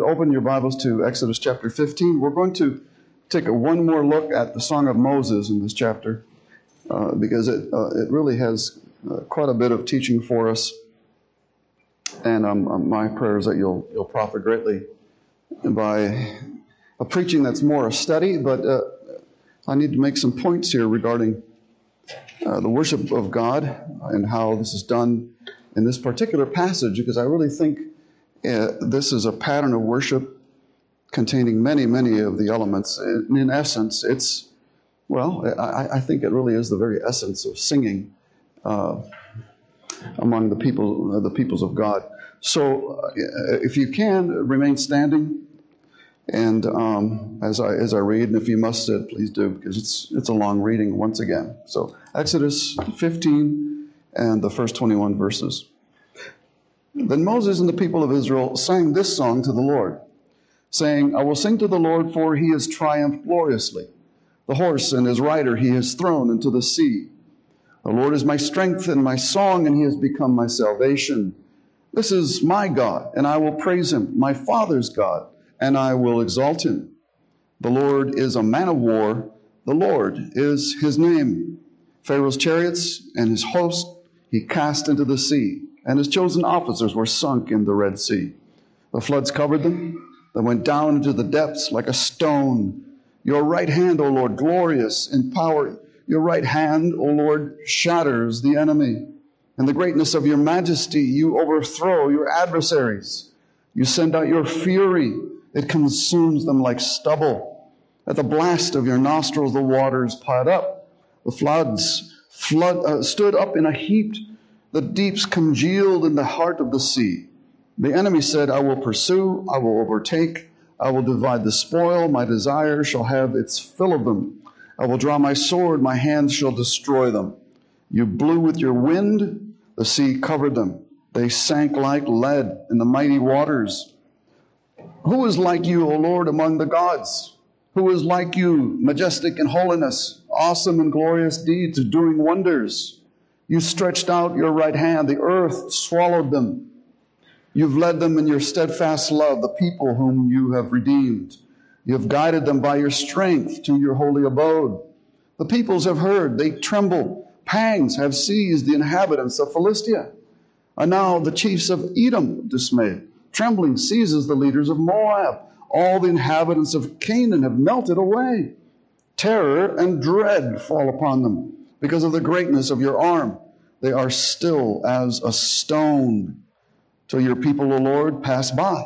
Open your Bibles to Exodus chapter 15. We're going to take a, one more look at the Song of Moses in this chapter uh, because it, uh, it really has uh, quite a bit of teaching for us. And um, um, my prayer is that you'll, you'll profit greatly by a preaching that's more a study, but uh, I need to make some points here regarding uh, the worship of God and how this is done in this particular passage because I really think uh, this is a pattern of worship containing many, many of the elements. In, in essence, it's, well, I, I, think it really is the very essence of singing uh, among the people, uh, the peoples of God. So, uh, if you can, remain standing. And um, as I as I read, and if you must sit, please do, because it's it's a long reading once again. So Exodus 15 and the first 21 verses. Then Moses and the people of Israel sang this song to the Lord, saying, I will sing to the Lord, for he has triumphed gloriously. The horse and his rider he has thrown into the sea. The Lord is my strength and my song, and he has become my salvation. This is my God, and I will praise him, my Father's God, and I will exalt him. The Lord is a man of war, the Lord is his name. Pharaoh's chariots and his host he cast into the sea and his chosen officers were sunk in the Red Sea. The floods covered them. They went down into the depths like a stone. Your right hand, O Lord, glorious in power. Your right hand, O Lord, shatters the enemy. In the greatness of your majesty, you overthrow your adversaries. You send out your fury. It consumes them like stubble. At the blast of your nostrils, the waters piled up. The floods flood, uh, stood up in a heap the deeps congealed in the heart of the sea. The enemy said, I will pursue, I will overtake, I will divide the spoil, my desire shall have its fill of them. I will draw my sword, my hands shall destroy them. You blew with your wind, the sea covered them. They sank like lead in the mighty waters. Who is like you, O Lord, among the gods? Who is like you, majestic in holiness, awesome in glorious deeds, doing wonders? You stretched out your right hand, the earth swallowed them. You've led them in your steadfast love, the people whom you have redeemed. You have guided them by your strength to your holy abode. The peoples have heard, they tremble. Pangs have seized the inhabitants of Philistia. And now the chiefs of Edom dismayed. Trembling seizes the leaders of Moab. All the inhabitants of Canaan have melted away. Terror and dread fall upon them because of the greatness of your arm. They are still as a stone till your people, O Lord, pass by,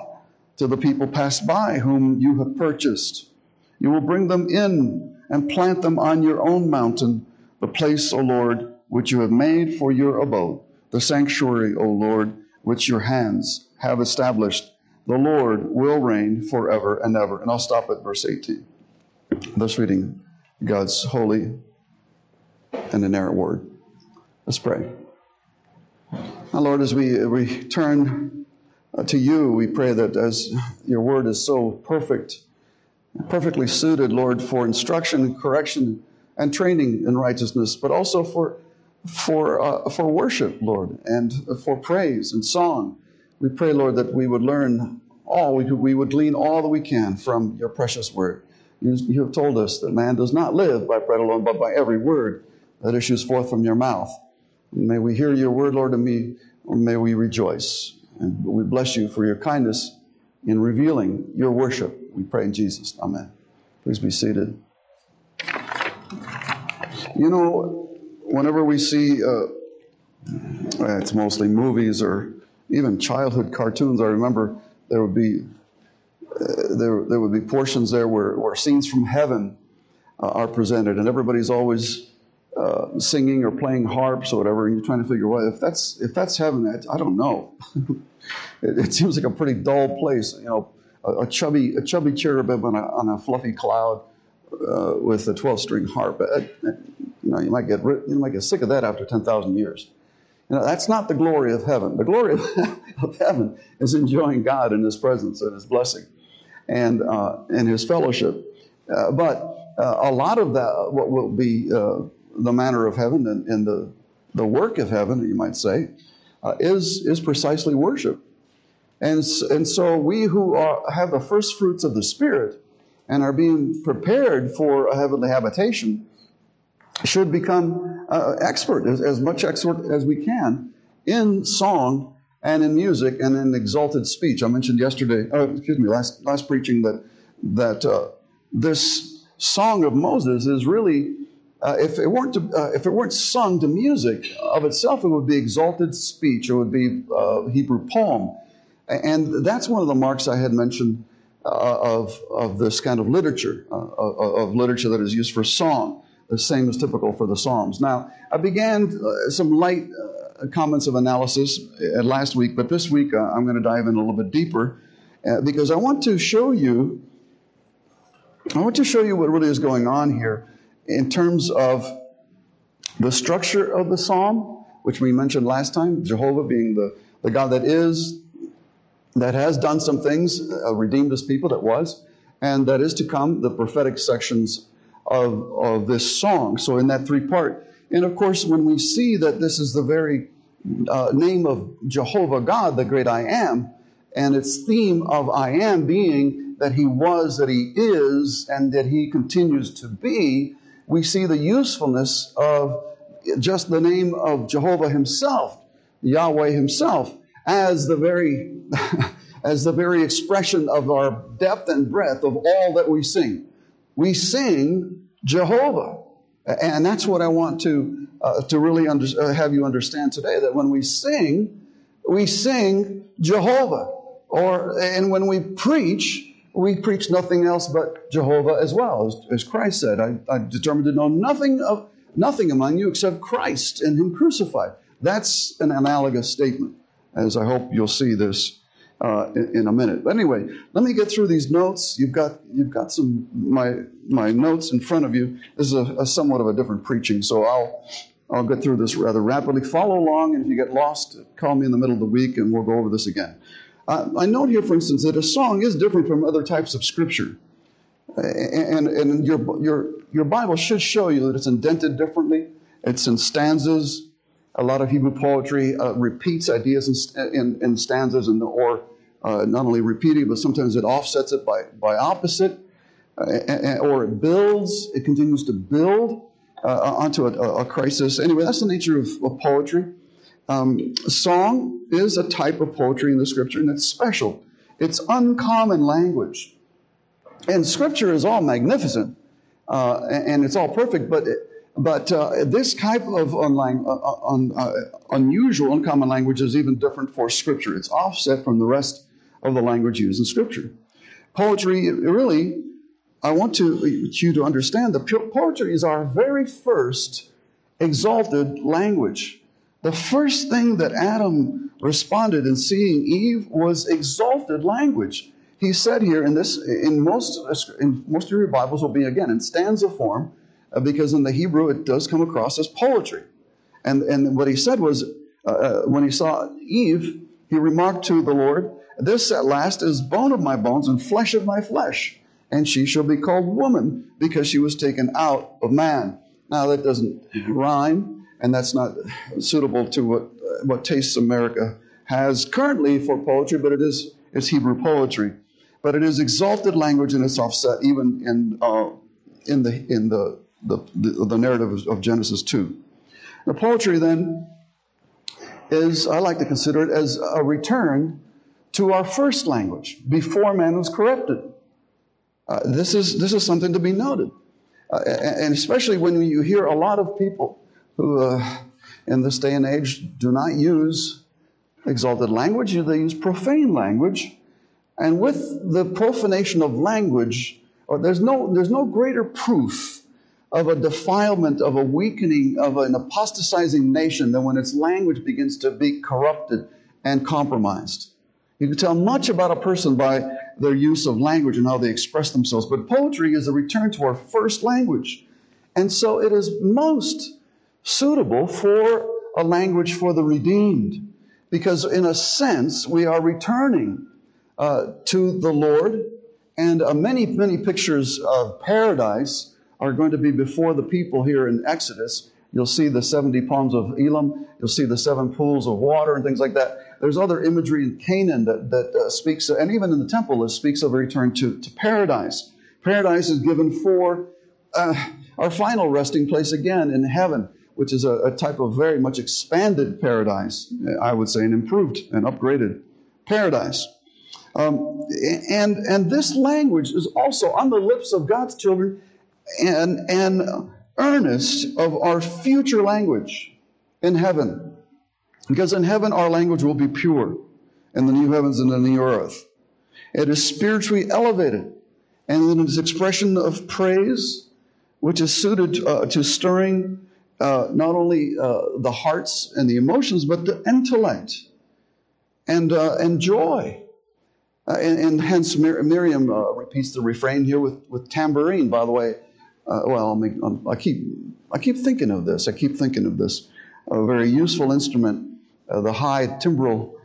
till the people pass by whom you have purchased. You will bring them in and plant them on your own mountain, the place, O Lord, which you have made for your abode, the sanctuary, O Lord, which your hands have established. The Lord will reign forever and ever. And I'll stop at verse 18. Thus reading God's holy and inerrant word. Let's pray. Now, Lord, as we return uh, to you, we pray that as your word is so perfect, perfectly suited, Lord, for instruction, correction, and training in righteousness, but also for for uh, for worship, Lord, and for praise and song. We pray, Lord, that we would learn all we, we would glean all that we can from your precious word. You, you have told us that man does not live by bread alone, but by every word that issues forth from your mouth. May we hear your word, Lord, and may, may we rejoice. And we bless you for your kindness in revealing your worship. We pray in Jesus. Amen. Please be seated. You know, whenever we see, uh, it's mostly movies or even childhood cartoons. I remember there would be uh, there, there would be portions there where, where scenes from heaven uh, are presented, and everybody's always uh, singing or playing harps or whatever, and you're trying to figure, well, if that's if that's heaven, I don't know. it, it, seems like a pretty dull place. You know, a, a chubby a chubby cherubim on a, on a fluffy cloud uh, with a 12 string harp. Uh, you know, you might get you might get sick of that after 10,000 years. You know, that's not the glory of heaven. The glory of, of heaven is enjoying God in His presence and His blessing, and uh, and His fellowship. Uh, but uh, a lot of that, what will be the manner of heaven and, and the, the work of heaven, you might say, uh, is, is precisely worship. And, and so we who are, have the first fruits of the Spirit and are being prepared for a heavenly habitation should become uh, expert, as, as much expert as we can, in song and in music and in exalted speech. I mentioned yesterday, uh, excuse me, last, last preaching that, that uh, this song of Moses is really, uh, if, it weren't to, uh, if it weren't sung to music of itself, it would be exalted speech. It would be uh, Hebrew poem. And that's one of the marks I had mentioned uh, of, of this kind of literature, uh, of, of, literature that is used for song, the same is typical for the Psalms. Now, I began uh, some light uh, comments of analysis uh, last week, but this week uh, I'm going to dive in a little bit deeper because I want to show you, I want to show you what really is going on here in terms of the structure of the psalm, which we mentioned last time, Jehovah being the, the God that is, that has done some things, uh, redeemed his people, that was, and that is to come, the prophetic sections of, of this song. So, in that three part. And of course, when we see that this is the very uh, name of Jehovah God, the great I am, and its theme of I am being that he was, that he is, and that he continues to be, we see the usefulness of just the name of Jehovah himself, Yahweh himself as the very as the very expression of our depth and breadth of all that we sing. We sing Jehovah. And that's what I want to, uh, to really under, uh, have you understand today that when we sing, we sing Jehovah. Or, and when we preach, we preach nothing else but Jehovah as well. As, as Christ said, I, I determined to know nothing of nothing among you except Christ and Him crucified. That's an analogous statement as I hope you'll see this uh, in, in, a minute. But anyway, let me get through these notes. You've got you've got some my my notes in front of you. This is a, a somewhat of a different preaching, so I'll I'll get through this rather rapidly. Follow along, and if you get lost, call me in the middle of the week, and we'll go over this again. Uh, I note here, for instance, that a song is different from other types of scripture, and and your your your Bible should show you that it's indented differently. It's in stanzas a lot of Hebrew poetry uh, repeats ideas in, in, in stanzas and or uh, not only repeating, but sometimes it offsets it by, by opposite, or it builds, it continues to build uh, onto a, a, crisis. Anyway, that's the nature of, of poetry. Um, song is a type of poetry in the scripture, and it's special. It's uncommon language. And scripture is all magnificent, uh, and it's all perfect, but but uh, this type of uh, uh, uh, unusual, uncommon language is even different for Scripture. It's offset from the rest of the language used in Scripture. Poetry, really, I want to, you to understand that poetry is our very first exalted language. The first thing that Adam responded in seeing Eve was exalted language. He said here in this, in most, in most of your Bibles will be again in stanza form uh, because in the Hebrew it does come across as poetry. And, and what he said was, uh, uh, when he saw Eve, he remarked to the Lord, This at last is bone of my bones and flesh of my flesh, and she shall be called woman because she was taken out of man. Now that doesn't rhyme, and that's not suitable to what, what Tastes America has currently for poetry, but it is it's Hebrew poetry. But it is exalted language and it's offset even in, uh, in, the, in the the, the, the narrative of Genesis 2. The poetry then is, I like to consider it as a return to our first language before man was corrupted. Uh, this, is, this is something to be noted. Uh, and especially when you hear a lot of people who, uh, in this day and age, do not use exalted language, they use profane language. And with the profanation of language, or there's no, there's no greater proof of a defilement, of a weakening, of an apostatizing nation than when its language begins to be corrupted and compromised. You can tell much about a person by their use of language and how they express themselves, but poetry is a return to our first language. And so it is most suitable for a language for the redeemed, because in a sense, we are returning uh, to the Lord, and uh, many, many pictures of paradise are going to be before the people here in Exodus. You'll see the 70 palms of Elim, You'll see the seven pools of water and things like that. there's other imagery in Canaan that, that uh, speaks, and even in the temple, that speaks of a return to, to paradise. Paradise is given for uh, our final resting place again in heaven, which is a, a type of very much expanded paradise, I would say, an improved and upgraded paradise. Um, and, and this language is also on the lips of God's children and, and earnest of our future language in heaven. Because in heaven, our language will be pure in the new heavens and the new earth. It is spiritually elevated and in its expression of praise, which is suited uh, to stirring uh, not only uh, the hearts and the emotions, but the intellect and, uh, and joy. Uh, and, and, hence, Mir- Miriam uh, repeats the refrain here with, with tambourine, by the way. well, I, mean, I, keep, I keep thinking of this. I keep thinking of this. A very useful instrument, the high timbral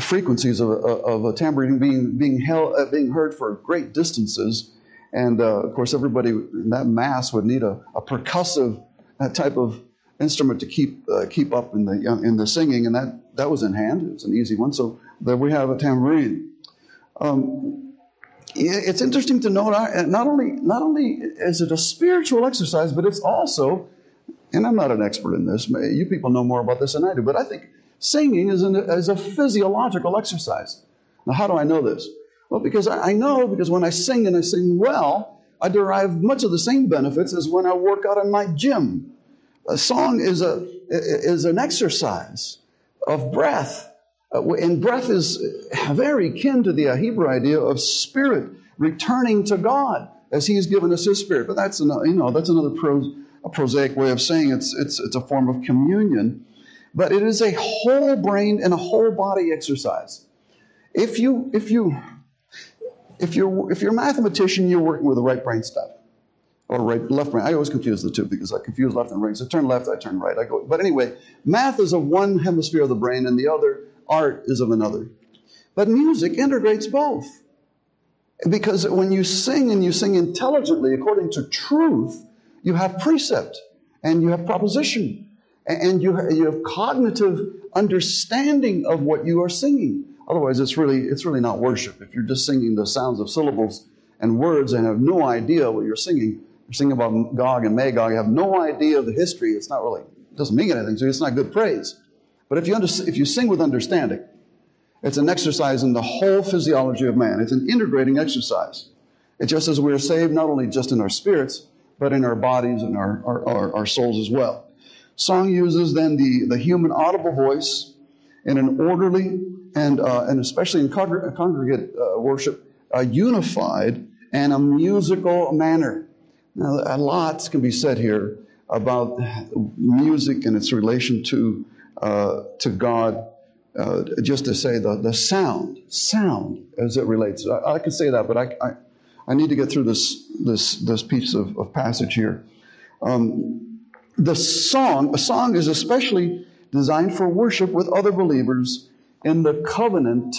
frequencies of, of a tambourine being, being, held, uh, being heard for great distances. And uh, of course, everybody in that mass would need a, a percussive type of instrument to keep, uh, keep up in the, in the singing, and that, that was in hand. It's an easy one. So there we have a tambourine. Um, it's interesting to note uh, not only, not only is it a spiritual exercise, but it's also, and I'm not an expert in this, you people know more about this than I do, but I think Singing is, an, is a physiological exercise. Now, how do I know this? Well, because I, know because when I sing and I sing well, I derive much of the same benefits as when I work out in my gym. A song is, a, is an exercise of breath. Uh, and breath is very kin to the Hebrew idea of spirit returning to God as He's given us His Spirit. But that's another, you know, that's another pros, prosaic way of saying it's, it's, it's a form of communion but it is a whole brain and a whole body exercise. If you if you if you're if you're a mathematician, you're working with the right brain stuff or right left brain. I always confuse the two because I confuse left and right. So I turn left, I turn right. I go. But anyway, math is of one hemisphere of the brain, and the other art is of another. But music integrates both. Because when you sing and you sing intelligently according to truth, you have precept and you have proposition and you, you have cognitive understanding of what you are singing. Otherwise, it's really, it's really not worship. If you're just singing the sounds of syllables and words and have no idea what you're singing, you're singing about Gog and Magog, you have no idea of the history, it's not really, it doesn't mean anything, so it's not good praise. But if you, under, if you sing with understanding, it's an exercise in the whole physiology of man. It's an integrating exercise. It just as we're saved, not only just in our spirits, but in our bodies and our, our, our, our souls as well. Song uses then the, the human audible voice in an orderly and, uh, and especially in congregate uh, worship, a unified and a musical manner. Now, a lot can be said here about music and its relation to, uh, to God. Uh, just to say the, the sound, sound as it relates. I, I can say that, but I, I, I, need to get through this, this, this piece of, of passage here. Um, the song, a song is especially designed for worship with other believers in the covenant,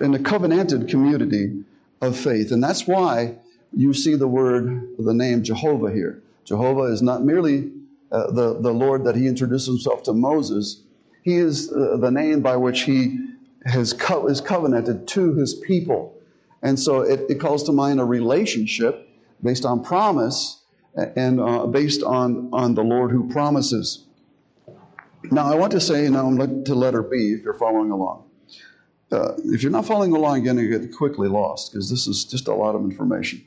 in the covenanted community of faith. And that's why you see the word, the name Jehovah here. Jehovah is not merely uh, the, the Lord that he introduced himself to Moses, he is uh, the name by which he has co- is covenanted to his people. And so it, it calls to mind a relationship based on promise and uh, based on, on the Lord who promises. Now, I want to say now to letter B if you're following along. Uh, if you're not following along, you're going to get quickly lost because this is just a lot of information.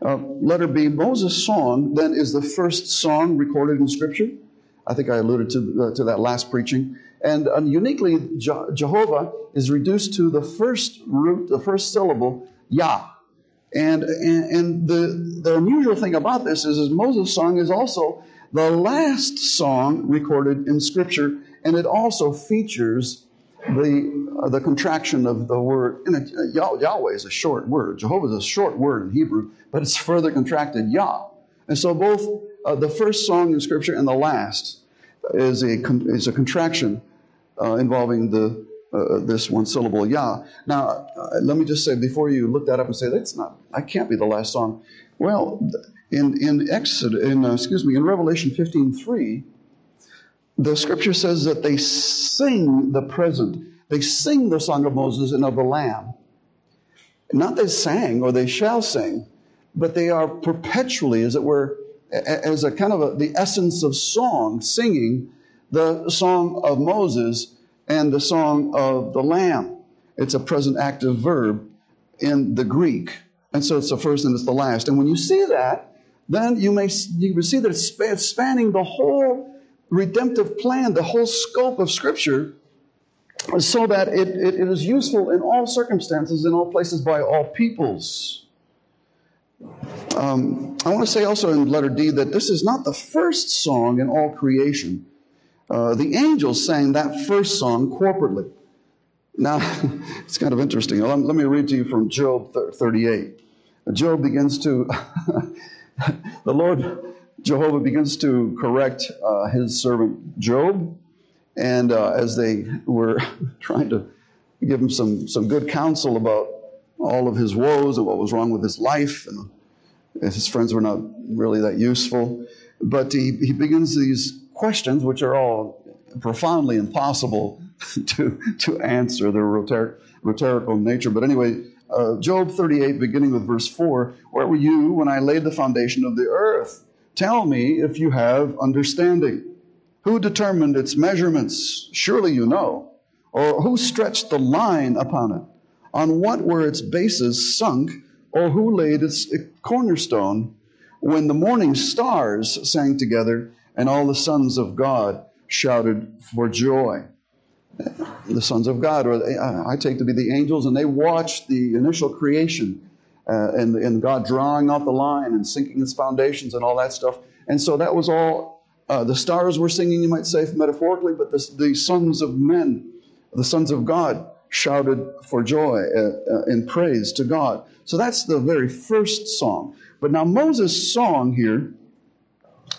Uh, letter B, Moses' song then is the first song recorded in Scripture. I think I alluded to, uh, to that last preaching. And uh, uniquely, Je- Jehovah is reduced to the first root, the first syllable, Yah. And, and, and the, the unusual thing about this is, is Moses' song is also the last song recorded in Scripture, and it also features the, uh, the contraction of the word. And it, uh, Yahweh is a short word. Jehovah is a short word in Hebrew, but it's further contracted Yah. And so both uh, the first song in Scripture and the last is a, is a contraction uh, involving the uh, this one syllable Yah. Now, uh, let me just say before you look that up and say that's not, I can't be the last song. Well, in in Exodus, in uh, excuse me, in Revelation 15:3, the scripture says that they sing the present. They sing the song of Moses and of the Lamb. Not they sang or they shall sing, but they are perpetually, as it were, as a kind of a, the essence of song, singing the song of Moses and the song of the Lamb. It's a present active verb in the Greek. And so it's the first and it's the last. And when you see that, then you may you will see that it's spanning the whole redemptive plan, the whole scope of Scripture, so that it, it, it is useful in all circumstances, in all places, by all peoples. Um, I want to say also in letter D that this is not the first song in all creation. Uh, the angels sang that first song corporately. Now, it's kind of interesting. Let, let me read to you from Job 38. Job begins to, the Lord Jehovah begins to correct uh, his servant Job. And uh, as they were trying to give him some, some good counsel about all of his woes and what was wrong with his life, and his friends were not really that useful. But he, he begins these questions, which are all profoundly impossible to, to answer. Rhetor- rhetorical nature. But anyway, uh, Job 38, beginning with verse 4 Where were you when I laid the foundation of the earth? Tell me if you have understanding. Who determined its measurements? Surely you know. Or who stretched the line upon it? On what were its bases sunk? Or who laid its cornerstone? When the morning stars sang together and all the sons of God shouted for joy. The sons of God, or I take to be the angels, and they watched the initial creation uh, and, and God drawing out the line and sinking its foundations and all that stuff. And so that was all, uh, the stars were singing, you might say, metaphorically, but the, the sons of men, the sons of God, shouted for joy uh, uh, in praise to God. So that's the very first song. But now Moses' song here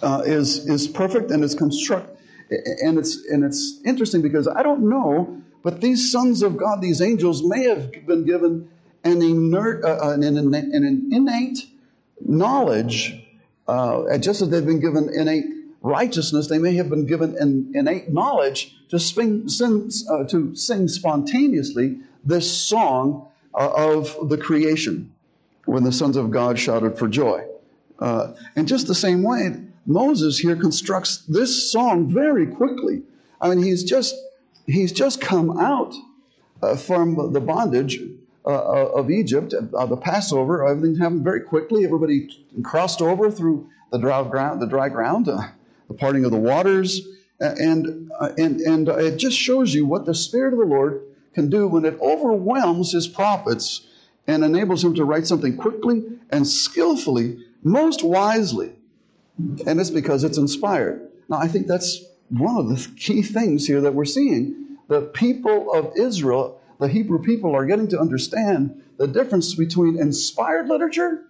uh, is is perfect and it's construct and it's and it's interesting because I don't know, but these sons of God, these angels, may have been given an, inert, uh, an, an, an, innate knowledge, uh, just as they've been given innate righteousness, they may have been given an innate knowledge to, sing, sing uh, to sing spontaneously this song uh, of the creation when the sons of God shouted for joy. Uh, in just the same way, Moses here constructs this song very quickly. I mean, he's just he's just come out uh, from the bondage uh, uh, of Egypt, uh, the Passover, everything happened very quickly. Everybody crossed over through the dry ground, the, dry ground, uh, the parting of the waters, and uh, and and it just shows you what the Spirit of the Lord can do when it overwhelms His prophets and enables him to write something quickly and skillfully, most wisely. And it's because it's inspired. Now, I think that's one of the key things here that we're seeing. The people of Israel the Hebrew people are getting to understand the difference between inspired literature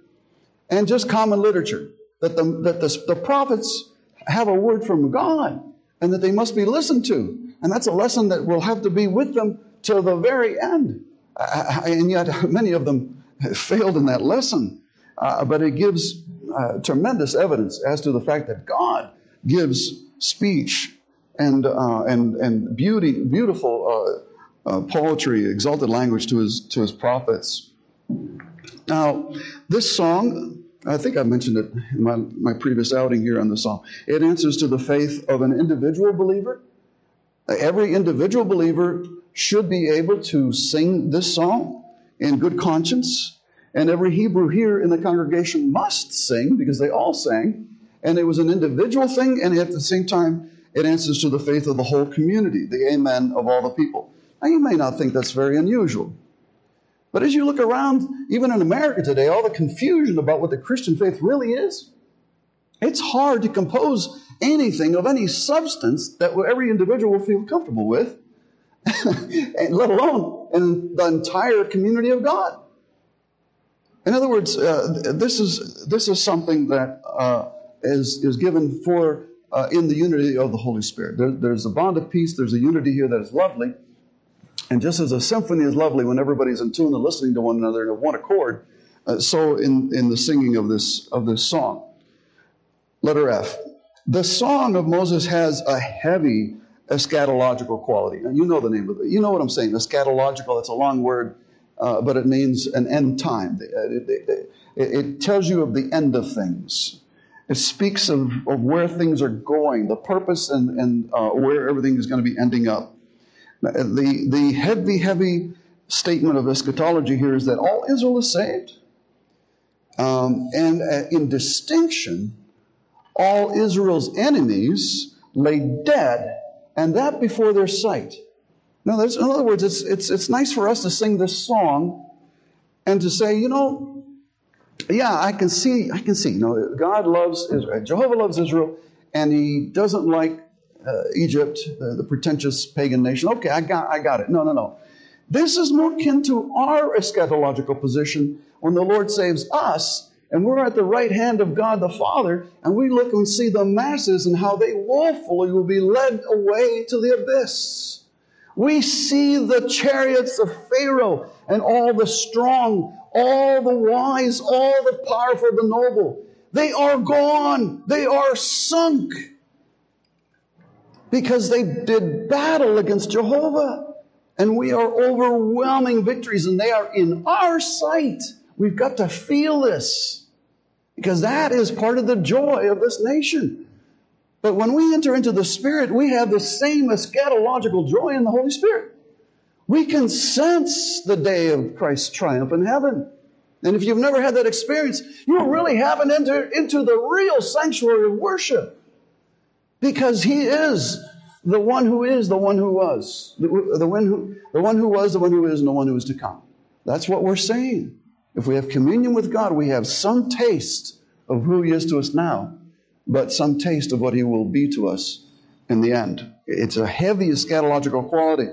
and just common literature. That the, that the, the prophets have a word from God and that they must be listened to. And that's a lesson that will have to be with them till the very end. Uh, and yet, many of them failed in that lesson. Uh, but it gives uh, tremendous evidence as to the fact that God gives speech and, uh, and, and beauty, beautiful uh, uh, poetry, exalted language to his, to his prophets. Now, this song, I think I mentioned it in my, my previous outing here on the song. It answers to the faith of an individual believer. Every individual believer should be able to sing this song in good conscience. And every Hebrew here in the congregation must sing because they all sang. And it was an individual thing, and at the same time, it answers to the faith of the whole community, the amen of all the people. Now, you may not think that's very unusual. But as you look around, even in America today, all the confusion about what the Christian faith really is, it's hard to compose anything of any substance that every individual will feel comfortable with, let alone in the entire community of God. In other words, uh, this, is, this is something that uh, is is, given for uh, in the unity of the Holy Spirit. There, there's a bond of peace, there's a unity here that is lovely. And just as a symphony is lovely when everybody's in tune and listening to one another in one accord, uh, so in, in the singing of this, of this song. Letter F. The Song of Moses has a heavy eschatological quality. And you know the name of it. You know what I'm saying. Eschatological, it's a long word, uh, but it means an end time. It, it, it, it, tells you of the end of things. It speaks of, of where things are going, the purpose, and, and uh, where everything is going to be ending up. The, the heavy, heavy statement of eschatology here is that all Israel is saved. Um, and uh, in distinction, all Israel's enemies lay dead, and that before their sight. Now, in other words, it's, it's, it's nice for us to sing this song and to say, you know, yeah, I can see, I can see, you know, God loves Israel. Jehovah loves Israel, and he doesn't like uh, Egypt, uh, the pretentious pagan nation. Okay, I got, I got it. No, no, no. This is more akin to our eschatological position when the Lord saves us and we're at the right hand of God the Father, and we look and see the masses and how they woefully will be led away to the abyss. We see the chariots of Pharaoh and all the strong, all the wise, all the powerful, the noble. They are gone. They are sunk because they did battle against Jehovah. And we are overwhelming victories, and they are in our sight. We've got to feel this because that is part of the joy of this nation. But when we enter into the Spirit, we have the same eschatological joy in the Holy Spirit. We can sense the day of Christ's triumph in heaven. And if you've never had that experience, you really haven't entered into the real sanctuary of worship because He is the one who is, the one who was, the, the, one who, the one who was, the one who is, and the one who is to come. That's what we're saying. If we have communion with God, we have some taste of who He is to us now, but some taste of what He will be to us in the end. It's a heavy eschatological quality.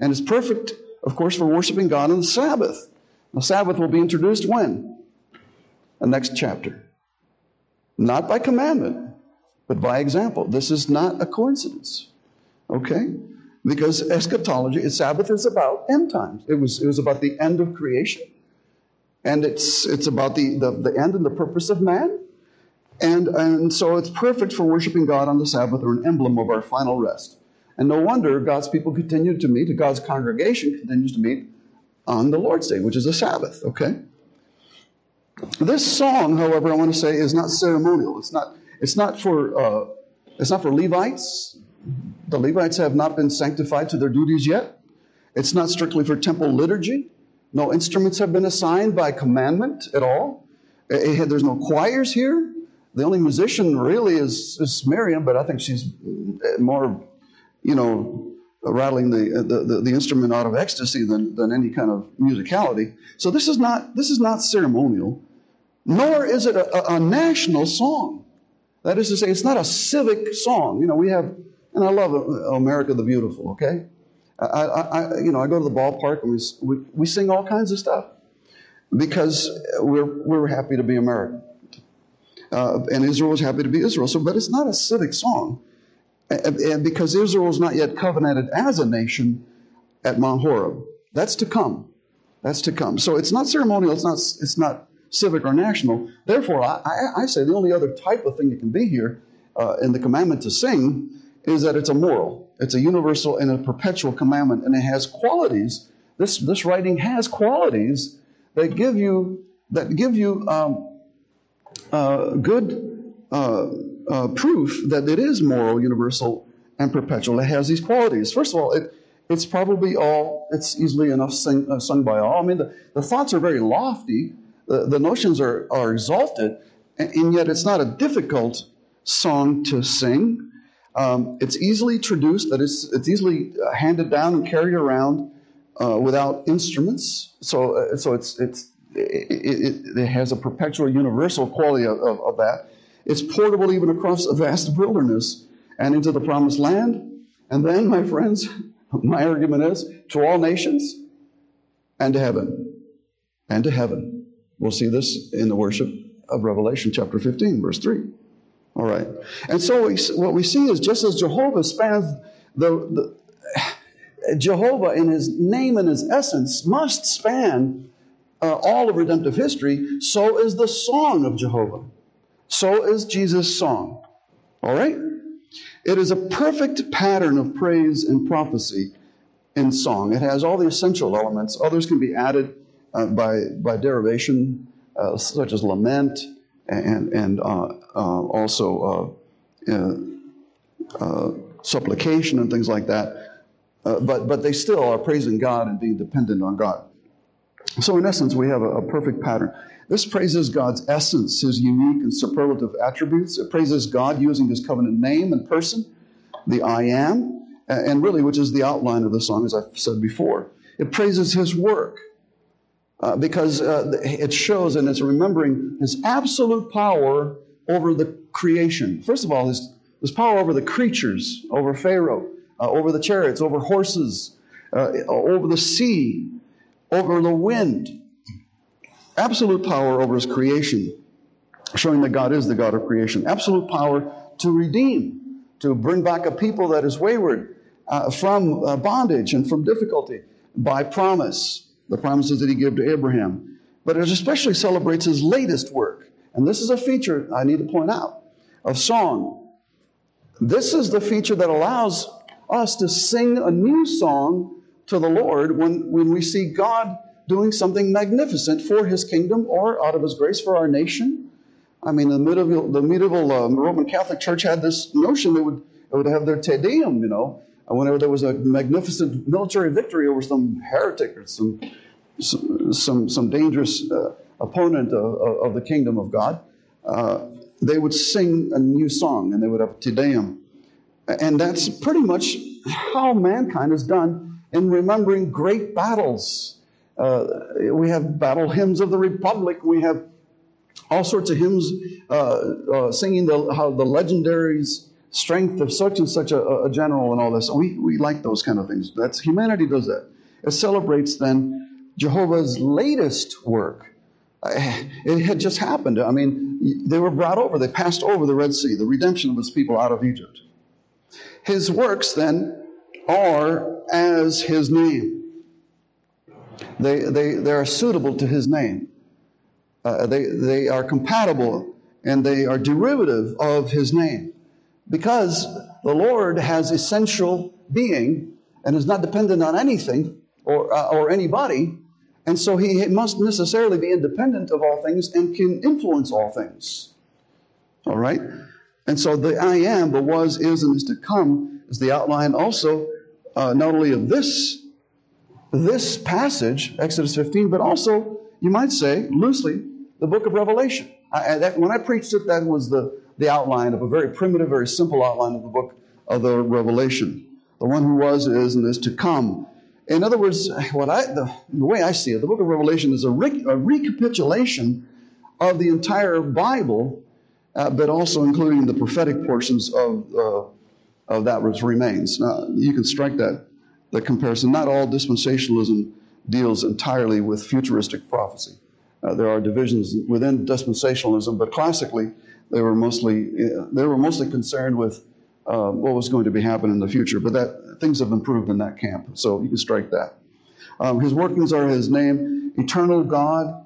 And it's perfect, of course, for worshiping God on the Sabbath. The Sabbath will be introduced when? The next chapter. Not by commandment, but by example. This is not a coincidence. Okay? Because eschatology, Sabbath is about end times. It was, it was about the end of creation. And it's, it's about the, the, the end and the purpose of man. And, and so it's perfect for worshiping God on the Sabbath or an emblem of our final rest. And no wonder God's people continue to meet, God's congregation continues to meet on the Lord's Day, which is a Sabbath, okay? This song, however, I want to say is not ceremonial. It's not, it's not for, uh, it's not for Levites. The Levites have not been sanctified to their duties yet. It's not strictly for temple liturgy. No instruments have been assigned by commandment at all. It, it, there's no choirs here. The only musician really is, is Miriam, but I think she's more, you know, rattling the, the, the, instrument out of ecstasy than, than any kind of musicality. So this is not, this is not ceremonial, nor is it a, a, national song. That is to say, it's not a civic song. You know, we have, and I love America the Beautiful, okay? I, I, you know, I go to the ballpark and we, we, we sing all kinds of stuff because we're, we're happy to be American. Uh, and Israel is happy to be Israel. So, but it's not a civic song. And because Israel is not yet covenanted as a nation at Mount Horeb. That's to come. That's to come. So it's not ceremonial, it's not, it's not civic or national. Therefore, I, I, I say the only other type of thing that can be here uh, in the commandment to sing is that it's a moral. It's a universal and a perpetual commandment, and it has qualities. This, this writing has qualities that give you, that give you um, uh, good uh, uh, proof that it is moral, universal, and perpetual. It has these qualities. First of all, it, it's probably all, it's easily enough sing, uh, sung by all. I mean, the, the thoughts are very lofty, the, the notions are, are exalted, and, and, yet it's not a difficult song to sing. Um, it's easily traduced, that is, it's easily uh, handed down and carried around without instruments. So, so it's, it's, it, it, it, has a perpetual universal quality of, of, of that. It's portable even across a vast wilderness and into the promised land. And then, my friends, my argument is to all nations and to heaven. And to heaven. We'll see this in the worship of Revelation chapter 15, verse 3. All right. And so we, what we see is just as Jehovah spans the, the Jehovah in his name and his essence must span uh, all of redemptive history, so is the song of Jehovah. So is Jesus' song. All right? It is a perfect pattern of praise and prophecy in song. It has all the essential elements. Others can be added uh, by, by derivation, uh, such as lament and, and uh, uh also uh, supplication and things like that. but, but they still are praising God and being dependent on God. So, in essence, we have a, a perfect pattern. This praises God's essence, his unique and superlative attributes. It praises God using his covenant name and person, the I am, and really, which is the outline of the song, as I've said before. It praises his work uh, because uh, it shows and it's remembering his absolute power over the creation. First of all, his, his power over the creatures, over Pharaoh, uh, over the chariots, over horses, uh, over the sea, over the wind absolute power over his creation, showing that God is the God of creation, absolute power to redeem, to bring back a people that is wayward uh, from uh, bondage and from difficulty by promise, the promises that he gave to Abraham. But it especially celebrates his latest work. And this is a feature I need to point out of song. This is the feature that allows us to sing a new song to the Lord when, when we see God doing something magnificent for his kingdom or out of his grace for our nation. I mean, the medieval, the medieval um, Roman Catholic Church had this notion they would, they would have their Te Deum, you know, whenever there was a magnificent military victory over some heretic or some, some, some dangerous uh, opponent of, of, the kingdom of God. Uh, they would sing a new song and they would have Te Deum. And that's pretty much how mankind has done in remembering great battles uh, we have battle hymns of the Republic. We have all sorts of hymns uh, uh, singing the, how the legendaries strength of such and such a, a, general and all this. We, we like those kind of things. That's humanity does that. It celebrates then Jehovah's latest work. It had just happened. I mean, they were brought over. They passed over the Red Sea, the redemption of his people out of Egypt. His works then are as his name. They, they, they are suitable to his name. Uh, they, they are compatible and they are derivative of his name. Because the Lord has essential being and is not dependent on anything or, uh, or anybody. And so he must necessarily be independent of all things and can influence all things. All right? And so the I am, the was, is, and is to come is the outline also uh, not only of this this passage, Exodus 15, but also, you might say, loosely, the book of Revelation. I, that, when I preached it, that was the, the outline of a very primitive, very simple outline of the book of the Revelation. The one who was, is, and is to come. In other words, what I, the, the way I see it, the book of Revelation is a, re, a recapitulation of the entire Bible, uh, but also including the prophetic portions of, uh, of that which remains. Now, you can strike that the comparison. Not all dispensationalism deals entirely with futuristic prophecy. Uh, there are divisions within dispensationalism, but classically they were mostly uh, they were mostly concerned with uh, what was going to be happening in the future. But that things have improved in that camp, so you can strike that. Um, his workings are his name, eternal God.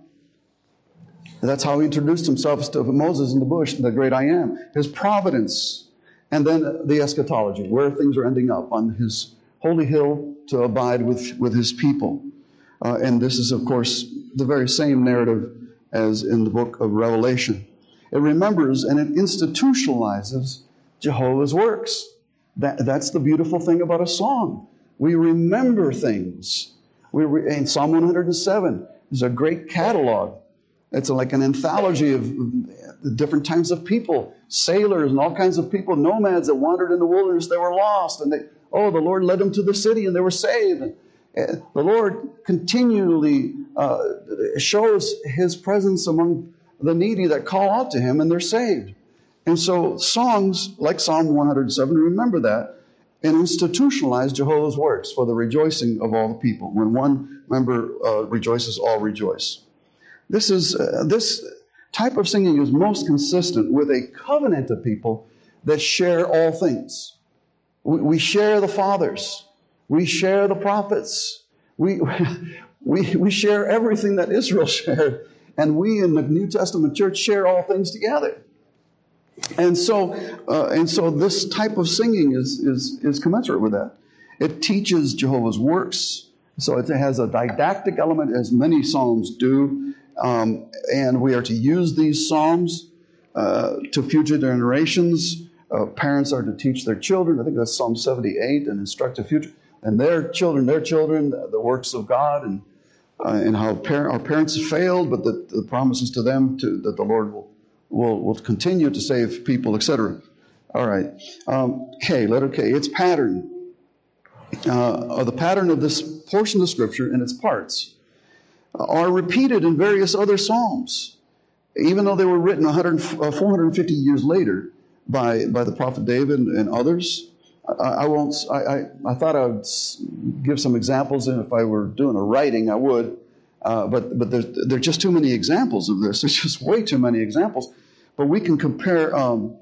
That's how he introduced himself to Moses in the bush, the great I am. His providence, and then the eschatology, where things are ending up on his holy hill to abide with, with his people. Uh, and this is, of course, the very same narrative as in the book of Revelation. It remembers and it institutionalizes Jehovah's works. That, that's the beautiful thing about a song. We remember things. We re, in Psalm 107 is a great catalog. It's like an anthology of different kinds of people, sailors and all kinds of people, nomads that wandered in the wilderness. They were lost and they Oh, the Lord led them to the city and they were saved. The Lord continually uh, shows his presence among the needy that call out to him and they're saved. And so, songs like Psalm 107 remember that and institutionalize Jehovah's works for the rejoicing of all the people. When one member uh, rejoices, all rejoice. This is uh, this type of singing is most consistent with a covenant of people that share all things. We, share the fathers. We share the prophets. We, we, we share everything that Israel shared. And we in the New Testament church share all things together. And so, uh, and so this type of singing is, is, is commensurate with that. It teaches Jehovah's works. So it has a didactic element, as many psalms do. Um, and we are to use these psalms uh, to future generations. Uh, parents are to teach their children. I think that's Psalm 78 and instruct the future. And their children, their children, the works of God, and, uh, and how par- our parents failed, but the, the promises to them to, that the Lord will will, will continue to save people, etc. All right. Um, K, letter K. Its pattern, uh, the pattern of this portion of Scripture and its parts are repeated in various other Psalms, even though they were written 100, uh, 450 years later by, by the prophet David and others. I, I won't. I, I, I, thought I would give some examples, and if I were doing a writing, I would. Uh, but but there, are just too many examples of this. There's just way too many examples. But we can compare um,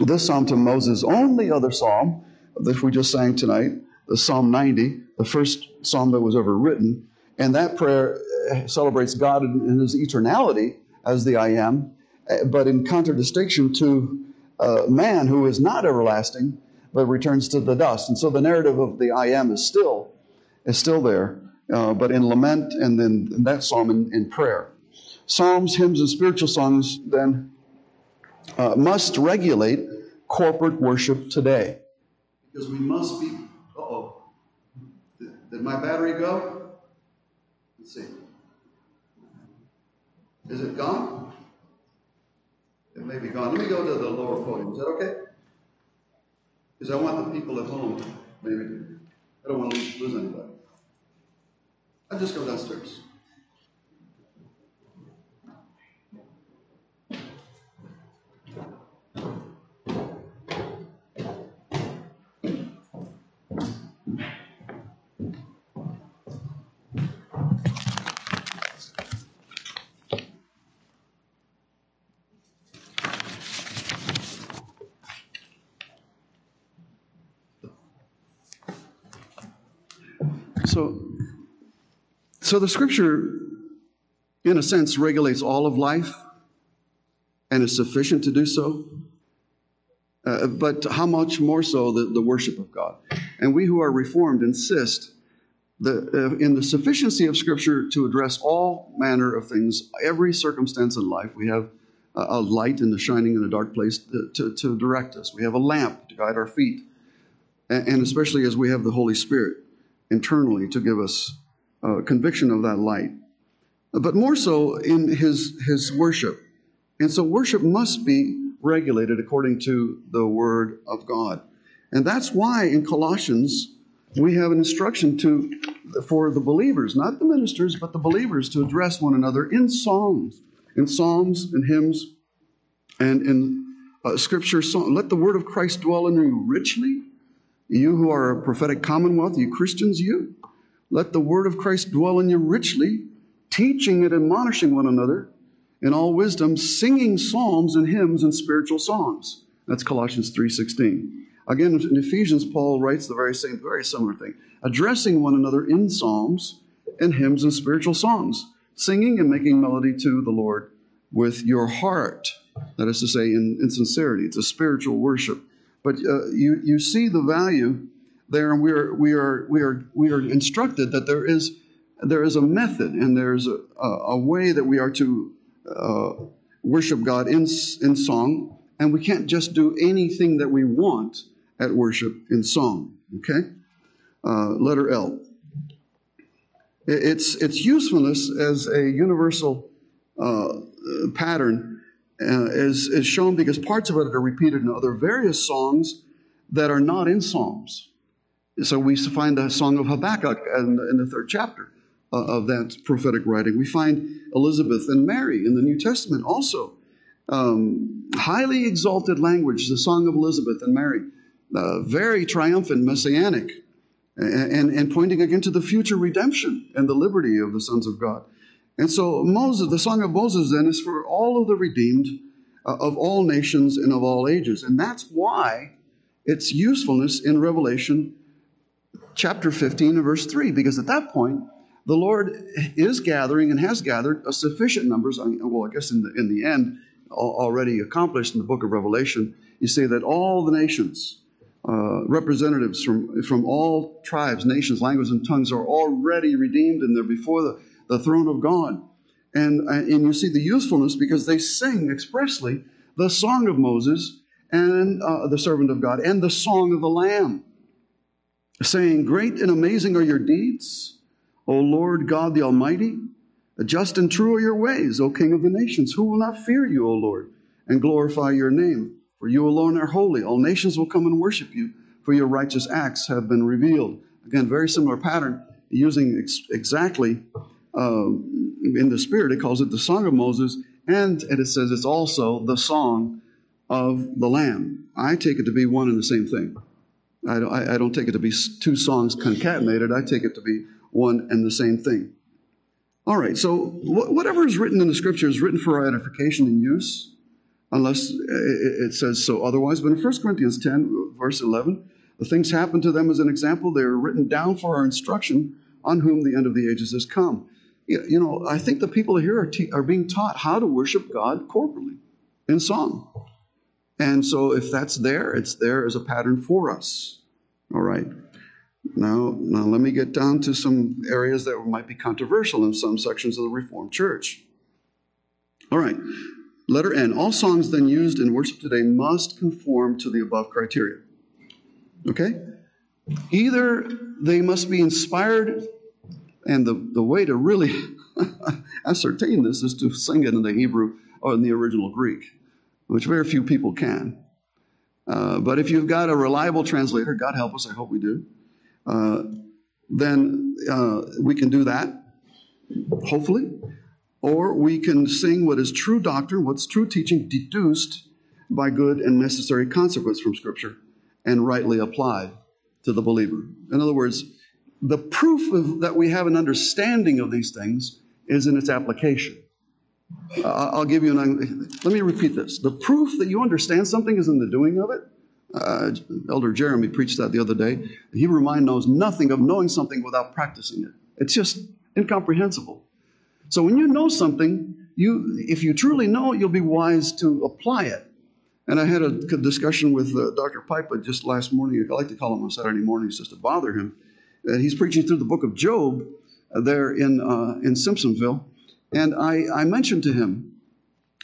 this psalm to Moses' only other psalm that we just sang tonight, the Psalm 90, the first psalm that was ever written. And that prayer uh, celebrates God in his eternality as the I am, uh, but in contradistinction to uh, man who is not everlasting, but returns to the dust. And so the narrative of the I am is still is still there uh, but in lament and then that psalm in, in, prayer. Psalms, hymns, and spiritual songs then uh, must regulate corporate worship today. Because we must be. oh. Did my battery go? Let's see. Is it gone? It may be gone. Let me go to the lower podium. Is that okay? Because I want the people at home, maybe. I don't want to lose anybody. I'll just go downstairs. So so the scripture, in a sense, regulates all of life and is sufficient to do so. Uh, but how much more so the, the worship of God? And we who are reformed insist the, uh, in the sufficiency of Scripture to address all manner of things, every circumstance in life. We have a, a light in the shining in a dark place to, to, to, direct us. We have a lamp to guide our feet. And, and especially as we have the Holy Spirit internally to give us uh, conviction of that light, but more so in his, his worship. And so worship must be regulated according to the Word of God. And that's why in Colossians we have an instruction to for the believers, not the ministers, but the believers to address one another in psalms, in psalms and hymns, and in uh, scripture. Song. Let the word of Christ dwell in you richly. You who are a prophetic commonwealth, you Christians, you let the word of Christ dwell in you richly, teaching and admonishing one another in all wisdom, singing psalms and hymns and spiritual songs. That's Colossians 3:16. Again, in Ephesians, Paul writes the very same, very similar thing, addressing one another in psalms and hymns and spiritual songs, singing and making melody to the Lord with your heart. That is to say, in, in sincerity. It's a spiritual worship. But uh, you, you see the value there, and we are we are we are we are instructed that there is there is a method and there's a, a way that we are to uh, worship God in in song, and we can't just do anything that we want at worship in song. Okay, uh, letter L. Its its usefulness as a universal uh, pattern uh, is is shown because parts of it are repeated in other various songs that are not in psalms. So we find the Song of Habakkuk in, in the third chapter uh, of that prophetic writing. We find Elizabeth and Mary in the New Testament also. Um, highly exalted language, the Song of Elizabeth and Mary. Uh, very triumphant, messianic, and, and, and, pointing again to the future redemption and the liberty of the sons of God. And so Moses, the Song of Moses then is for all of the redeemed uh, of all nations and of all ages. And that's why its usefulness in Revelation chapter 15 and verse 3, because at that point, the Lord is gathering and has gathered a sufficient numbers, well, I guess in the, in the end, already accomplished in the book of Revelation, you see that all the nations, uh, representatives from, from all tribes, nations, languages, and tongues are already redeemed and they're before the, the throne of God. And, uh, and you see the usefulness because they sing expressly the song of Moses and uh, the servant of God and the song of the Lamb, saying, Great and amazing are your deeds, O Lord God the Almighty. Just and true are your ways, O King of the nations. Who will not fear you, O Lord, and glorify your name? For you alone are holy. All nations will come and worship you, for your righteous acts have been revealed. Again, very similar pattern, using ex- exactly Um, in the Spirit. It calls it the Song of Moses, and it says it's also the Song of the Lamb. I take it to be one and the same thing. I don't, I don't take it to be two songs concatenated. I take it to be one and the same thing. All right, so whatever is written in the scripture is written for our edification and use, unless uh, it says so otherwise. But in 1 Corinthians 10, verse 11, the things happen to them as an example. They are written down for our instruction, on whom the end of the ages has come. You know, I think the people here are, te- are being taught how to worship God corporately in song. And so if that's there, it's there as a pattern for us. All right. Now, now let me get down to some areas that might be controversial in some sections of the Reformed Church. All right, letter N. All songs then used in worship today must conform to the above criteria. Okay? Either they must be inspired, and the, the way to really ascertain this is to sing it in the Hebrew or in the original Greek, which very few people can. Uh, but if you've got a reliable translator, God help us, I hope we do, uh, then uh, we can do that, hopefully. Or we can sing what is true doctrine, what's true teaching, deduced by good and necessary consequence from Scripture and rightly applied to the believer. In other words, the proof of, that we have an understanding of these things is in its application. Uh, I'll give you an, let me repeat this. The proof that you understand something is in the doing of it. Uh, Elder Jeremy preached that the other day. The Hebrew mind knows nothing of knowing something without practicing it. It's just incomprehensible. So when you know something, you, if you truly know it, you'll be wise to apply it. And I had a discussion with uh, Dr. Pipa just last morning. I like to call him on Saturday mornings just to bother him. He's preaching through the book of Job uh, there in, uh, in Simpsonville. And I, I mentioned to him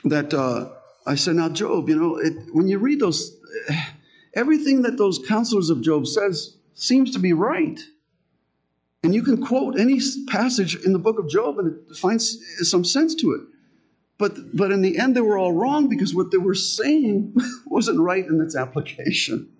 that uh, I said, Now, Job, you know, it, when you read those everything that those counselors of Job says seems to be right. And you can quote any passage in the book of Job and it finds some sense to it. But, but in the end, they were all wrong because what they were saying wasn't right in its application.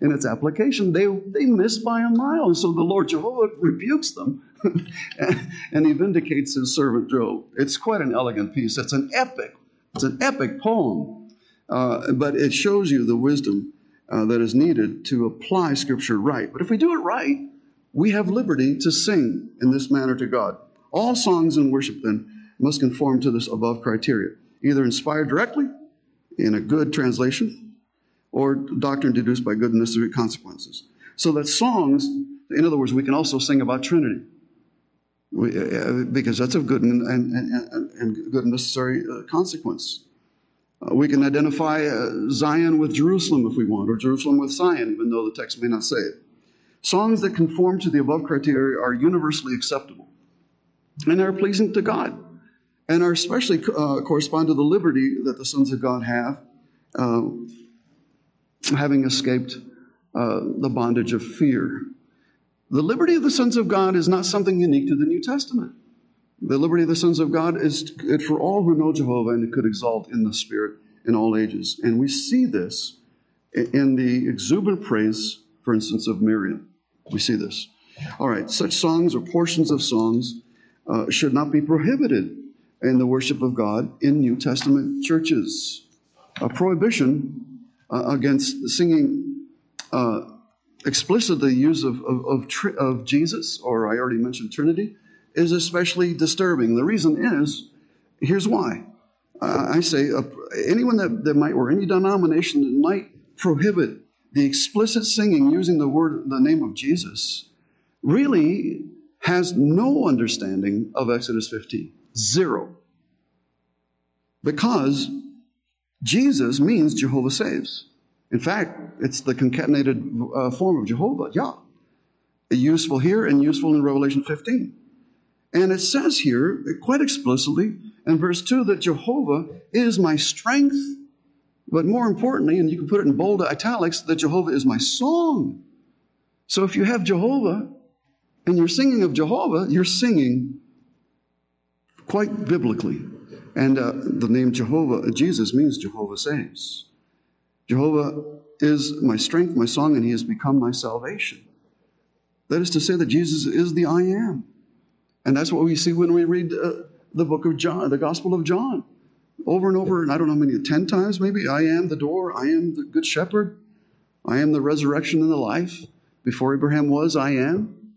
In its application, they, they missed by a mile. And so the Lord Jehovah rebukes them and he vindicates his servant Job. It's quite an elegant piece. It's an epic, it's an epic poem. Uh, but it shows you the wisdom uh, that is needed to apply Scripture right. But if we do it right, we have liberty to sing in this manner to God. All songs and worship then must conform to this above criteria, either inspired directly in a good translation or doctrine deduced by good and necessary consequences. So that songs, in other words, we can also sing about Trinity. We, uh, because that's a good and, and, and, and good and necessary uh, consequence. Uh, we can identify uh, Zion with Jerusalem if we want, or Jerusalem with Zion, even though the text may not say it. Songs that conform to the above criteria are universally acceptable and are pleasing to God, and are especially uh, correspond to the liberty that the sons of God have, uh, having escaped uh, the bondage of fear. The liberty of the sons of God is not something unique to the New Testament. The liberty of the sons of God is for all who know Jehovah and could exalt in the Spirit in all ages. And we see this in the exuberant praise, for instance, of Miriam. We see this. All right, such songs or portions of songs uh, should not be prohibited in the worship of God in New Testament churches. A prohibition uh, against singing uh, explicitly use of, of, of, of Jesus, or I already mentioned Trinity, is especially disturbing. The reason is here's why. Uh, I say uh, anyone that, that might, or any denomination that might prohibit the explicit singing using the word, the name of Jesus, really has no understanding of Exodus 15. Zero. Because Jesus means Jehovah saves. In fact, it's the concatenated uh, form of Jehovah, Yah. Useful here and useful in Revelation 15. And it says here quite explicitly in verse 2 that Jehovah is my strength, but more importantly, and you can put it in bold italics, that Jehovah is my song. So if you have Jehovah and you're singing of Jehovah, you're singing quite biblically. And uh, the name Jehovah, Jesus means Jehovah saves. Jehovah is my strength, my song, and he has become my salvation. That is to say that Jesus is the I am. And that's what we see when we read uh, the book of John, the Gospel of John. Over and over, and I don't know how many, 10 times maybe. I am the door. I am the good shepherd. I am the resurrection and the life. Before Abraham was, I am.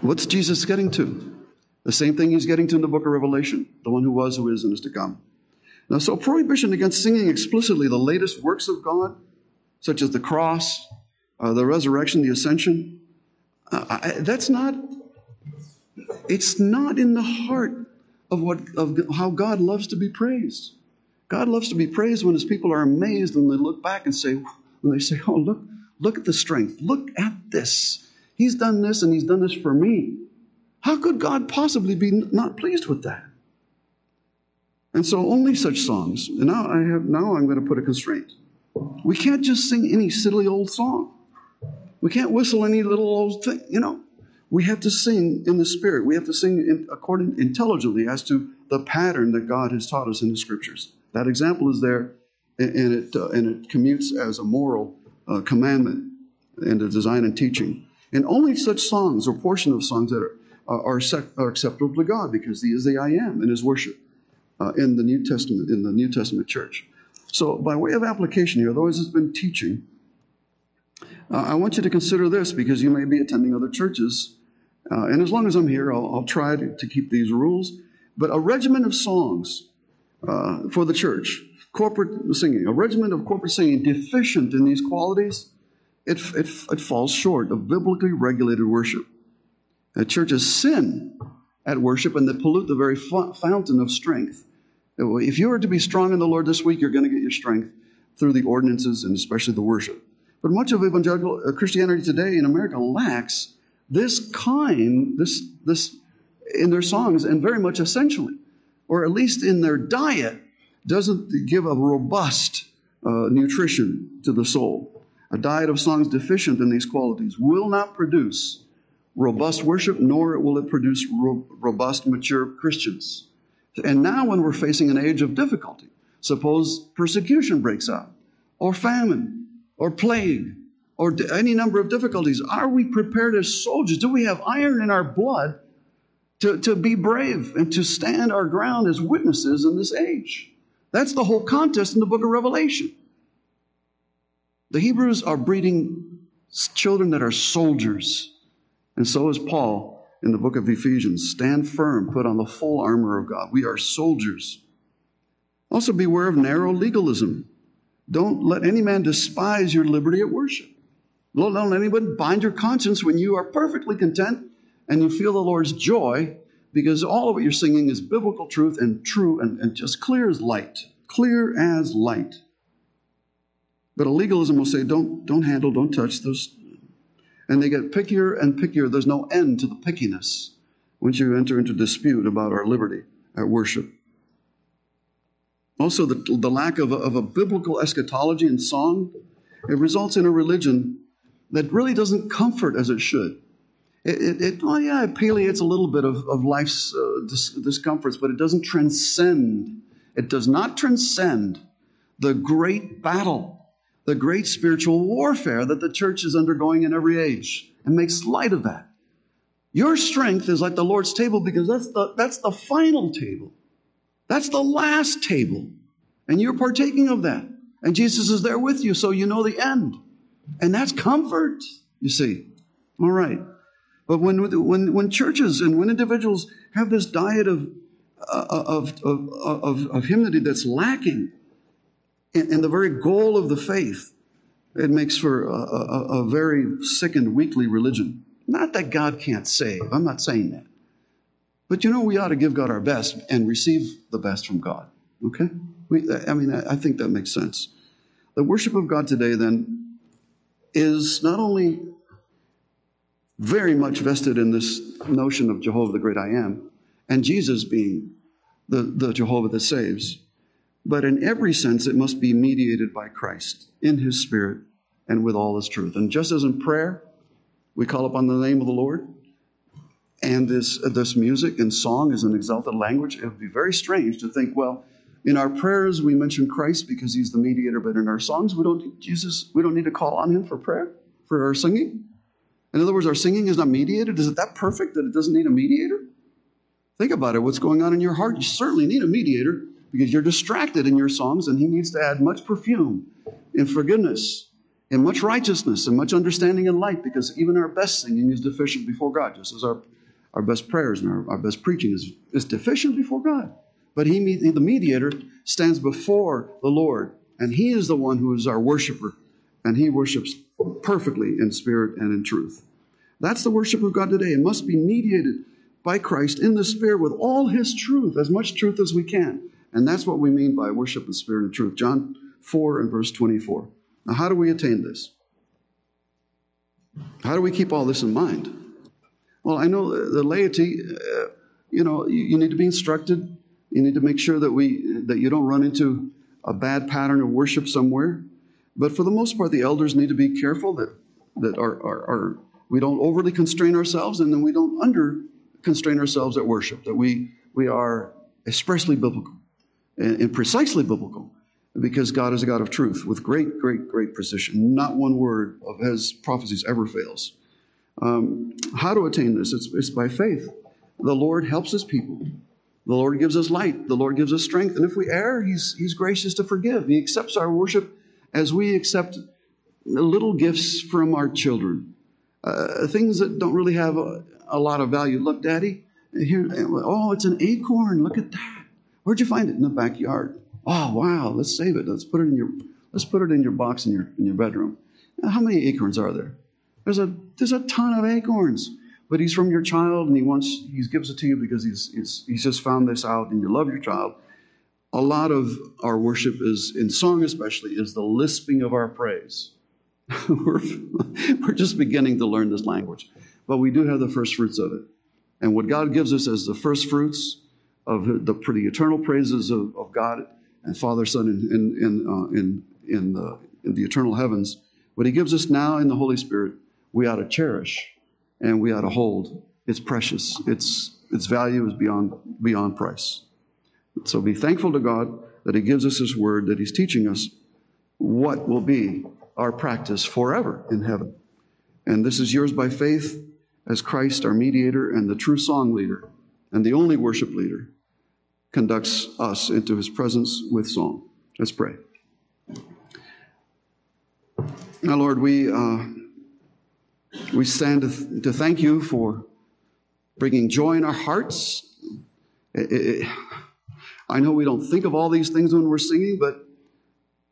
What's Jesus getting to? The same thing he's getting to in the book of Revelation the one who was, who is, and is to come. Now, so prohibition against singing explicitly the latest works of God, such as the cross, uh, the resurrection, the ascension, uh, I, that's not it's not in the heart of what of how God loves to be praised. God loves to be praised when his people are amazed when they look back and say, when they say, Oh, look, look at the strength. Look at this. He's done this and he's done this for me. How could God possibly be not pleased with that? And so only such songs. And now I have now I'm going to put a constraint. We can't just sing any silly old song. We can't whistle any little old thing, you know. We have to sing in the Spirit. We have to sing in, according intelligently as to the pattern that God has taught us in the Scriptures. That example is there, and it uh, and it commutes as a moral uh, commandment and a design and teaching. And only such songs or portion of songs that are are, are acceptable to God because He is the I am in His worship uh, in the New Testament in the New Testament church. So, by way of application here, though this has been teaching, uh, I want you to consider this because you may be attending other churches uh, and as long as I'm here, I'll, I'll try to, to, keep these rules. But a regimen of songs uh, for the church, corporate singing, a regimen of corporate singing deficient in these qualities, it, it, it falls short of biblically regulated worship. The churches sin at worship and they pollute the very fountain of strength. If you are to be strong in the Lord this week, you're going to get your strength through the ordinances and especially the worship. But much of evangelical uh, Christianity today in America lacks this kind, this, this in their songs, and very much essentially, or at least in their diet, doesn't give a robust uh, nutrition to the soul. A diet of songs deficient in these qualities will not produce robust worship, nor will it produce ro- robust, mature Christians. And now, when we're facing an age of difficulty, suppose persecution breaks out, or famine, or plague, or any number of difficulties. Are we prepared as soldiers? Do we have iron in our blood to, to be brave and to stand our ground as witnesses in this age? That's the whole contest in the book of Revelation. The Hebrews are breeding children that are soldiers. And so is Paul in the book of Ephesians. Stand firm, put on the full armor of God. We are soldiers. Also, beware of narrow legalism. Don't let any man despise your liberty at worship. Don't let anyone bind your conscience when you are perfectly content and you feel the Lord's joy because all of what you're singing is biblical truth and true and, and just clear as light. Clear as light. But a legalism will say, don't, don't handle, don't touch those. And they get pickier and pickier. There's no end to the pickiness once you enter into dispute about our liberty at worship. Also, the, the lack of a, of a biblical eschatology in song, it results in a religion that really doesn't comfort as it should. It, it, it oh yeah, it palliates a little bit of, of life's uh, dis- discomforts, but it doesn't transcend. It does not transcend the great battle, the great spiritual warfare that the church is undergoing in every age, and makes light of that. Your strength is like the Lord's table because that's the, that's the final table. That's the last table. And you're partaking of that. And Jesus is there with you, so you know the end. And that's comfort, you see. All right. But when, when, when churches and when individuals have this diet of, uh, of, of, of, of hymnody that's lacking in, in, the very goal of the faith, it makes for a, a, a very sick and weakly religion. Not that God can't save, I'm not saying that. But you know, we ought to give God our best and receive the best from God. Okay? We, I mean, I think that makes sense. The worship of God today, then, is not only very much vested in this notion of Jehovah the great I am and Jesus being the, the Jehovah that saves, but in every sense, it must be mediated by Christ in his spirit and with all his truth. And just as in prayer, we call upon the name of the Lord, and this, uh, this music and song is an exalted language, it would be very strange to think, well, in our prayers we mention Christ because he's the mediator, but in our songs we don't need Jesus, we don't need to call on him for prayer, for our singing. In other words, our singing is not mediated. Is it that perfect that it doesn't need a mediator? Think about it. What's going on in your heart? You certainly need a mediator because you're distracted in your songs, and he needs to add much perfume and forgiveness and much righteousness and much understanding and light because even our best singing is deficient before God, just as our, our best prayers and our, our best preaching is, is deficient before God. But he, the mediator, stands before the Lord, and he is the one who is our worshiper, and he worships perfectly in spirit and in truth. That's the worship of God today. It must be mediated by Christ in the Spirit with all His truth, as much truth as we can. And that's what we mean by worship in spirit and truth. John 4 and verse 24. Now, how do we attain this? How do we keep all this in mind? Well, I know the laity, uh, you know, you, you need to be instructed. You need to make sure that we that you don't run into a bad pattern of worship somewhere. But for the most part, the elders need to be careful that that our, our, our we don't overly constrain ourselves, and then we don't under constrain ourselves at worship. That we we are expressly biblical and, and precisely biblical because God is a God of truth with great, great, great precision. Not one word of his prophecies ever fails. Um, how to attain this? It's, it's by faith. The Lord helps his people. The Lord gives us light. The Lord gives us strength. And if we err, he's, he's gracious to forgive. He accepts our worship as we accept little gifts from our children. Uh, things that don't really have a, a lot of value. Look, Daddy, here, oh, it's an acorn. Look at that. Where'd you find it? In the backyard. Oh, wow, let's save it. Let's put it in your let's put it in your box in your in your bedroom. Now, how many acorns are there? There's a there's a ton of acorns. But he's from your child and he wants he gives it to you because he's, he's he's just found this out and you love your child. A lot of our worship is in song especially is the lisping of our praise. we're, we're just beginning to learn this language. But we do have the first fruits of it. And what God gives us as the first fruits of the pretty eternal praises of, of God and Father, Son, in, in, in, uh, in, in, the, in the eternal heavens. What He gives us now in the Holy Spirit, we ought to cherish and we ought to hold. It's precious. Its, its value is beyond, beyond price. So be thankful to God that He gives us His word, that He's teaching us what will be our practice forever in heaven. And this is yours by faith as Christ, our mediator and the true song leader and the only worship leader conducts us into his presence with song. Let's pray. Now, Lord, we, uh, we stand to, th- to, thank you for bringing joy in our hearts. It, it, I know we don't think of all these things when we're singing, but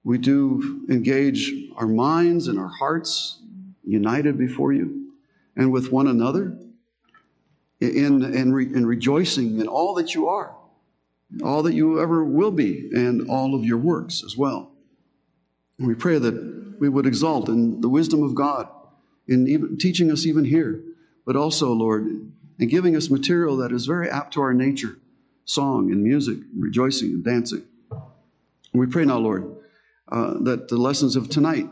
we do engage our minds and our hearts united before you and with one another in, in, re, in rejoicing in all that you are all that you ever will be, and all of your works as well. And we pray that we would exalt in the wisdom of God in even, teaching us even here, but also, Lord, in giving us material that is very apt to our nature song and music, rejoicing and dancing. And we pray now, Lord, uh, that the lessons of tonight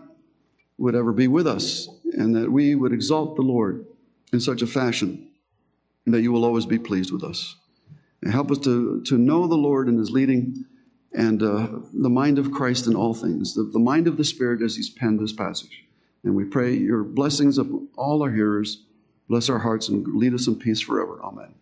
would ever be with us and that we would exalt the Lord in such a fashion that you will always be pleased with us. Help us to, to know the Lord and His leading and uh, the mind of Christ in all things, the, the mind of the Spirit as He's penned this passage. And we pray your blessings of all our hearers. Bless our hearts and lead us in peace forever. Amen.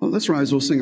Well, let's rise. We'll sing.